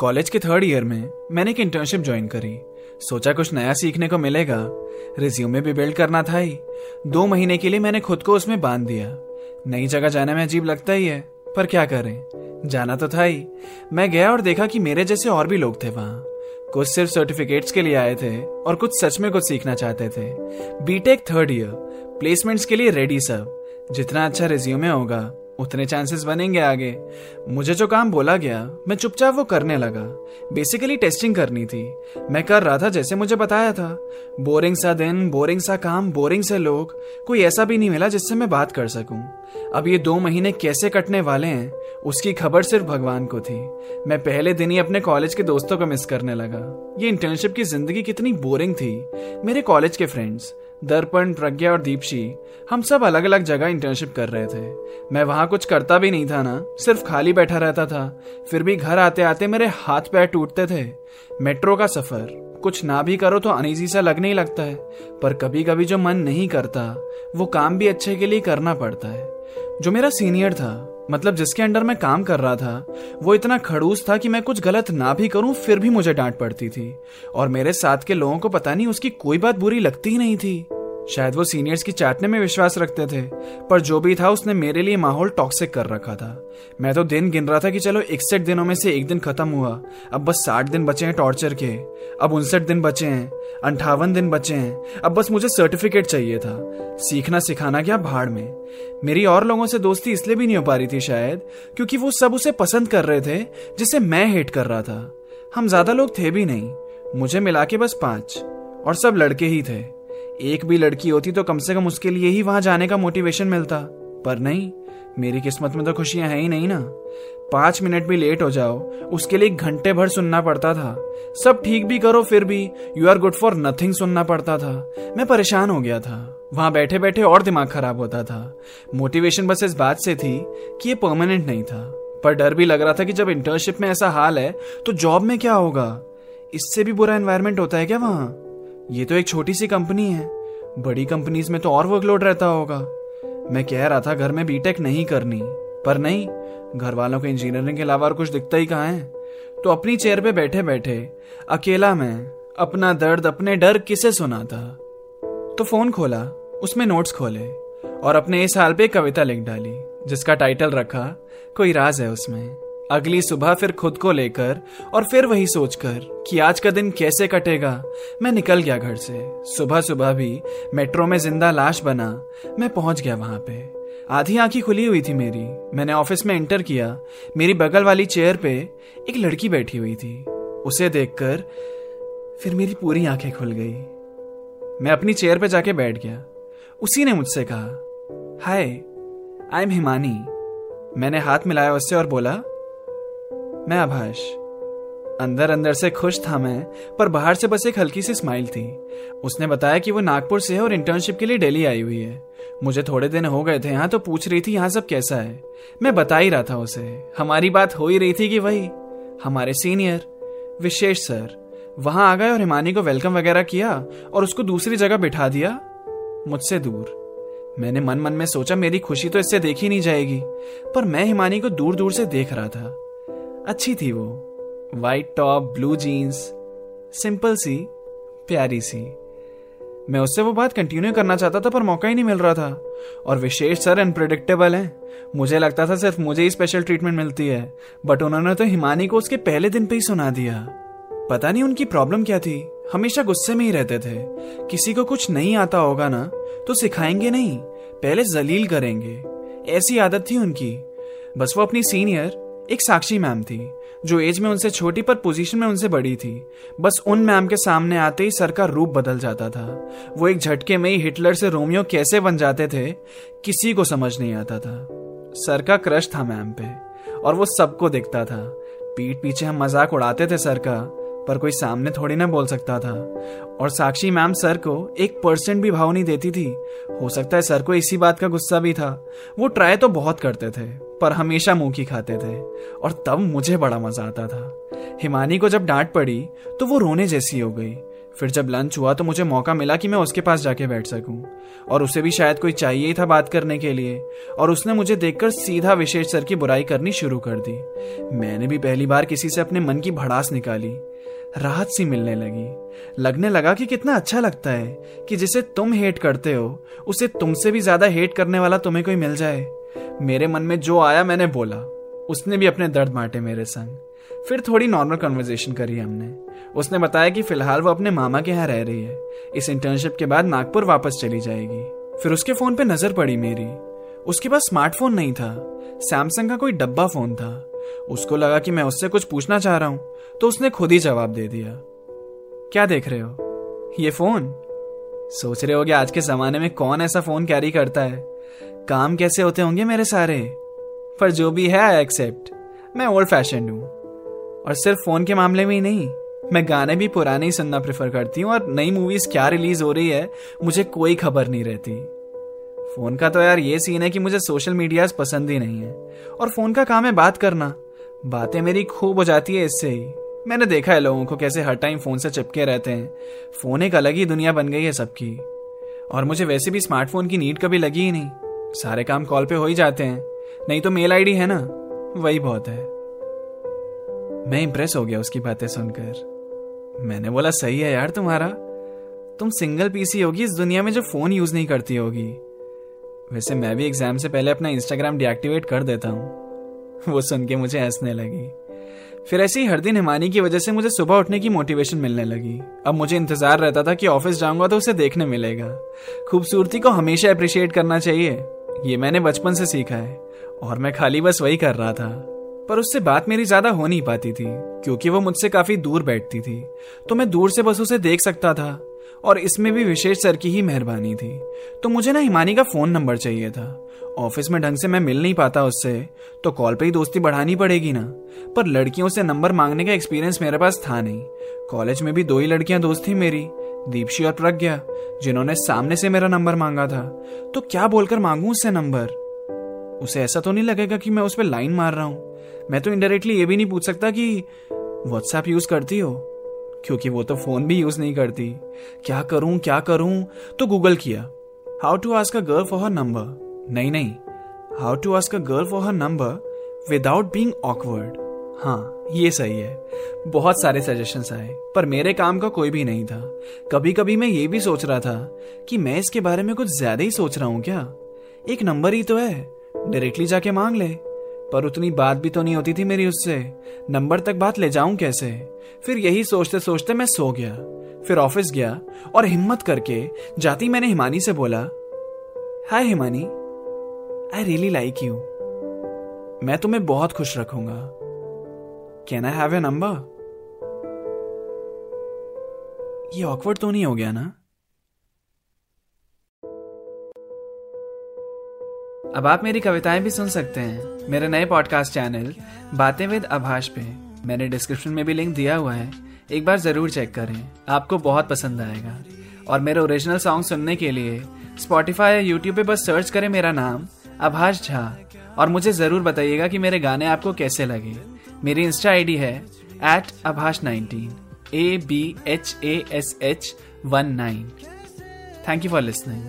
College के third year में मैंने एक इंटर्नशिप ज्वाइन करी। सोचा कुछ नया सीखने को मिलेगा। रिज्यूमे भी बिल्ड करना था ही। दो महीने के लिए मैंने खुद को उसमें बाँध दिया। नई जगह जाने में अजीब लगता ही है, पर क्या करें? जाना तो था ही। मैं गया और देखा कि मेरे जैसे और भी लोग थे वहाँ। कुछ सिर्फ़ सर्टिफिकेट्स के लिए आए थे और कुछ सच में कुछ सीखना चाहते थे। बीटेक थर्ड ईयर प्लेसमेंट्स के लिए रेडी सब। जितना अच्छा रिज्यूमे होगा उतने चांसेस बनेंगे आगे। मुझे जो काम बोला गया, मैं चुपचाप वो करने लगा। बेसिकली टेस्टिंग करनी थी। मैं कर रहा था जैसे मुझे बताया था। बोरिंग सा दिन बोरिंग सा काम बोरिंग से लोग। कोई ऐसा भी नहीं मिला जिससे मैं बात कर सकूँ। अब ये दो महीने कैसे कटने वाले हैं, उसकी खबर सिर्फ़ भगवान को थी। मैं पहले दिन ही अपने कॉलेज के दोस्तों को मिस करने लगा। ये इंटर्नशिप की ज़िंदगी कितनी बोरिंग थी। मेरे कॉलेज के फ्रेंड्स दर्पण, प्रज्ञा और दीपशी, हम सब अलग अलग जगह इंटर्नशिप कर रहे थे। मैं वहाँ कुछ करता भी नहीं था ना, सिर्फ़ खाली बैठा रहता था। फिर भी घर आते आते मेरे हाथ पैर टूटते थे। मेट्रो का सफ़र, कुछ ना भी करो तो अनईजी सा लगने ही लगता है। पर कभी कभी जो मन नहीं करता, वो काम भी अच्छे के लिए करना पड़ता है। जो मेरा सीनियर था मतलब जिसके अंडर मैं काम कर रहा था, वो इतना खड़ूस था कि मैं कुछ गलत ना भी करूँ, फिर भी मुझे डांट पड़ती थी। और मेरे साथ के लोगों को पता नहीं उसकी कोई बात बुरी लगती ही नहीं थी। शायद वो सीनियर्स की चाटने में विश्वास रखते थे, पर जो भी था उसने मेरे लिए माहौल टॉक्सिक कर रखा था। मैं तो दिन गिन रहा था कि चलो, इकसठ दिनों में से एक दिन खत्म हुआ, अब बस साठ दिन बचे हैं टॉर्चर के, अब उनसठ दिन बचे हैं। अंठावन दिन बचे हैं। अब बस मुझे सर्टिफिकेट चाहिए था। सीखना सिखाना क्या भाड़ में। मेरी और लोगों से दोस्ती इसलिए भी नहीं हो पा रही थी शायद, क्योंकि वो सब उसे पसंद कर रहे थे, जिसे मैं हेट कर रहा था। हम ज़्यादा लोग थे भी नहीं। मुझे मिला के बस पाँच। और सब लड़के ही थे। एक भी लड़की होती तो कम से कम उसके लिए ही वहाँ जाने का मोटिवेशन मिलता। पर नहीं मेरी किस्मत में तो खुशियाँ हैं ही नहीं ना। पाँच मिनट भी लेट हो जाओ, उसके लिए घंटे भर सुनना पड़ता था। सब ठीक भी करो, फिर भी you are good for nothing सुनना पड़ता था। मैं परेशान हो गया था। वहाँ बैठे बैठे और दिमाग खराब होता था। मोटिवेशन बस इस बात से थी कि ये परमानेंट नहीं था। पर डर भी लग रहा था कि जब इंटर्नशिप में ऐसा हाल है तो जॉब में क्या होगा? इससे भी बुरा एनवायरमेंट होता है क्या वहाँ? ये तो एक छोटी सी कंपनी है। बड़ी कंपनीज़ में तो और वर्कलोड रहता होगा। मैं कह रहा था घर में बीटेक नहीं करनी। पर नहीं घर वालों को इंजीनियरिंग के अलावा और कुछ दिखता ही कहा है? तो अपनी चेयर पे बैठे बैठे, अकेला मैं, अपना दर्द, अपने डर किसे सुना था तो फ़ोन खोला, उसमें नोट्स खोले, और अपने इस हाल पे कविता लिख डाली, जिसका टाइटल रखा, कोई राज है उसमें? अगली सुबह फिर खुद को लेकर और फिर वही सोचकर कि आज का दिन कैसे कटेगा, मैं निकल गया घर से। सुबह सुबह भी मेट्रो में ज़िंदा लाश बना, मैं पहुँच गया वहाँ पे। आधी आंखी खुली हुई थी मेरी। मैंने ऑफ़िस में एंटर किया। मेरी बगल वाली चेयर पे एक लड़की बैठी हुई थी। उसे देखकर फिर मेरी पूरी आँखें खुल गई। मैं अपनी चेयर पे जाके बैठ गया। उसी ने मुझसे कहा, हाय, आई एम हिमानी। मैंने हाथ मिलाया उससे और बोला मैं आभाष। अंदर अंदर से खुश था मैं, पर बाहर से बस एक हल्की सी स्माइल थी। उसने बताया कि वो नागपुर से है और इंटर्नशिप के लिए दिल्ली आई हुई है। मुझे थोड़े दिन हो गए थे यहाँ तो पूछ रही थी यहाँ सब कैसा है। मैं बता ही रहा था उसे। हमारी बात हो ही रही थी कि वही, हमारे सीनियर विशेष सर, वहाँ आ गए और हिमानी को वेलकम वगैरह किया और उसको दूसरी जगह बिठा दिया। मुझसे दूर। मैंने मन मन में सोचा, मेरी खुशी तो इससे देखी नहीं जाएगी, पर मैं हिमानी को दूर दूर से देख रहा था। अच्छी थी वो। White top blue jeans simple सी, प्यारी सी। मैं उससे वो बात कंटिन्यू करना चाहता था, पर मौका ही नहीं मिल रहा था। और विशेष सर अनप्रिडिक्टेबल है। मुझे लगता था सिर्फ़ मुझे ही स्पेशल ट्रीटमेंट मिलती है। बट उन्होंने तो हिमानी को उसके पहले दिन पे ही सुना दिया। पता नहीं उनकी प्रॉब्लम क्या थी। हमेशा गुस्से में ही रहते थे। किसी को कुछ नहीं आता होगा ना तो सिखाएँगे नहीं। पहले जलील करेंगे। ऐसी आदत थी उनकी। बस वो अपनी सीनियर एक साक्षी मैम थी, जो एज में उनसे छोटी पर पोजीशन में उनसे बड़ी थी। बस उन मैम के सामने आते ही सर का रूप बदल जाता था। वो एक झटके में ही हिटलर से रोमियो कैसे बन जाते थे, किसी को समझ नहीं आता था। सर का क्रश था मैम पे, और वो सबको देखता था। पीठ पीछे हम मज़ाक उड़ाते थे सर का पर कोई सामने थोड़ी ना बोल सकता था। और साक्षी मैम सर को एक परसेंट भी भाव नहीं देती थी। हो सकता है सर को इसी बात का गुस्सा भी था। वो ट्राई तो बहुत करते थे, पर हमेशा मुँह की खाते थे, और तब मुझे बड़ा मज़ा आता था। हिमानी को जब डांट पड़ी तो वो रोने जैसी हो गई। फिर जब लंच हुआ तो मुझे मौका मिला कि मैं उसके पास जाके बैठ सकूँ। और उसे भी शायद कोई चाहिए ही था बात करने के लिए। और उसने मुझे देखकर सीधा विशेष सर की बुराई करनी शुरू कर दी। मैंने भी पहली बार किसी से अपने मन की भड़ास निकाली। राहत सी मिलने लगी। लगने लगा कि कितना अच्छा लगता है कि जिसे तुम हेट करते हो, उसे तुमसे भी ज़्यादा हेट करने वाला तुम्हें कोई मिल जाए। मेरे मन में जो आया मैंने बोला। उसने भी अपने दर्द बांटे मेरे संग। फिर थोड़ी नॉर्मल कन्वर्जेशन करी हमने। उसने बताया कि फ़िलहाल वो अपने मामा के यहाँ रह रही है। इस इंटर्नशिप के बाद नागपुर वापस चली जाएगी। फिर उसके फ़ोन पे नज़र पड़ी मेरी। उसके पास स्मार्टफ़ोन नहीं था। सैमसंग का कोई डब्बा फ़ोन था। उसको लगा कि मैं उससे कुछ पूछना चाह रहा हूँ तो उसने खुद ही जवाब दे दिया। क्या देख रहे हो? ये फ़ोन? सोच रहे होगे आज के जमाने में कौन ऐसा फ़ोन कैरी करता है? काम कैसे होते होंगे मेरे सारे? पर जो भी है आई एक्सेप्ट मैं ओल्ड फ़ैशन हूँ। और सिर्फ़ फ़ोन के मामले में ही नहीं, मैं गाने भी पुराने ही सुनना प्रेफर करती हूँ और नई मूवीज़ क्या रिलीज़ हो रही है, मुझे कोई खबर नहीं रहती। फ़ोन का तो यार ये सीन है कि मुझे सोशल मीडिया पसंद ही नहीं है। और फ़ोन का काम है बात करना। बातें मेरी खूब हो जाती है इससे ही। मैंने देखा है लोगों को कैसे हर टाइम फ़ोन से चिपके रहते हैं। फ़ोन एक अलग ही दुनिया बन गई है सबकी। और मुझे वैसे भी स्मार्टफ़ोन की नीड कभी लगी ही नहीं। सारे काम कॉल पे हो ही जाते हैं। नहीं तो मेल आईडी है ना? वही बहुत है। मैं इंप्रेस हो गया उसकी बातें सुनकर। मैंने बोला, सही है यार तुम्हारा। तुम सिंगल पीसी होगी इस दुनिया में जो फ़ोन यूज़ नहीं करती होगी। वैसे मैं भी एग्ज़ाम से पहले अपना इंस्टाग्राम डीएक्टिवेट कर देता हूँ। वो सुन के मुझे हंसने लगी। फिर ऐसे ही हर दिन हिमानी की वजह से मुझे सुबह उठने की मोटिवेशन मिलने लगी। अब मुझे इंतज़ार रहता था कि ऑफ़िस जाऊँगा तो उसे देखने मिलेगा। खूबसूरती को हमेशा अप्रिशिएट करना चाहिए। ये मैंने बचपन से सीखा है। और मैं खाली बस वही कर रहा था। पर उससे बात मेरी ज़्यादा हो नहीं पाती थी, क्योंकि वो मुझसे काफ़ी दूर बैठती थी। तो मैं दूर से बस उसे देख सकता था। और इसमें भी विशेष सर की ही मेहरबानी थी। तो मुझे ना हिमानी का फ़ोन नंबर चाहिए था। ऑफ़िस में ढंग से मैं मिल नहीं पाता उससे तो कॉल पे ही दोस्ती बढ़ानी पड़ेगी ना। पर लड़कियों से नंबर मांगने का एक्सपीरियंस मेरे पास था नहीं। कॉलेज में भी दो ही लड़कियाँ दोस्त थी मेरी, दीपशी और प्रज्ञा, जिन्होंने सामने से मेरा नंबर मांगा था। तो क्या बोलकर मांगू उससे नंबर? उसे ऐसा तो नहीं लगेगा कि मैं उस पर लाइन मार रहा हूँ। मैं तो इनडायरेक्टली ये भी नहीं पूछ सकता कि व्हाट्सएप यूज़ करती हो? क्योंकि वो तो फ़ोन भी यूज़ नहीं करती। क्या करूँ क्या करूँ? तो गूगल किया। How to ask a girl for her number नहीं नहीं। How to ask a girl for her number without being awkward हाँ ये सही है। बहुत सारे सजेशंस आए, पर मेरे काम का कोई भी नहीं था। कभी कभी मैं ये भी सोच रहा था कि मैं इसके बारे में कुछ ज़्यादा ही सोच रहा हूँ क्या? एक नंबर ही तो है। डायरेक्टली जाके मांग ले। पर उतनी बात भी तो नहीं होती थी मेरी उससे। नंबर तक बात ले जाऊँ कैसे? फिर यही सोचते सोचते मैं सो गया। फिर ऑफ़िस गया और हिम्मत करके जाती मैंने हिमानी से बोला, hi Himani I really like you मैं तुम्हें बहुत खुश रखूँगा। Can I have a number ये ऑकवर्ड तो नहीं हो गया ना? अब आप मेरी कविताएँ भी सुन सकते हैं। मेरे नए पॉडकास्ट चैनल बातें विद आभाष पे। मैंने डिस्क्रिप्शन में भी लिंक दिया हुआ है। एक बार ज़रूर चेक करें। आपको बहुत पसंद आएगा। और मेरे ओरिजिनल सॉन्ग सुनने के लिए स्पॉटिफाई या यूट्यूब पे बस सर्च करें मेरा नाम आभाष झा। और मुझे ज़रूर बताइएगा कि मेरे गाने आपको कैसे लगे। मेरी इंस्टा आईडी है at Abhash nineteen. A B H A S H one nine thank you for listening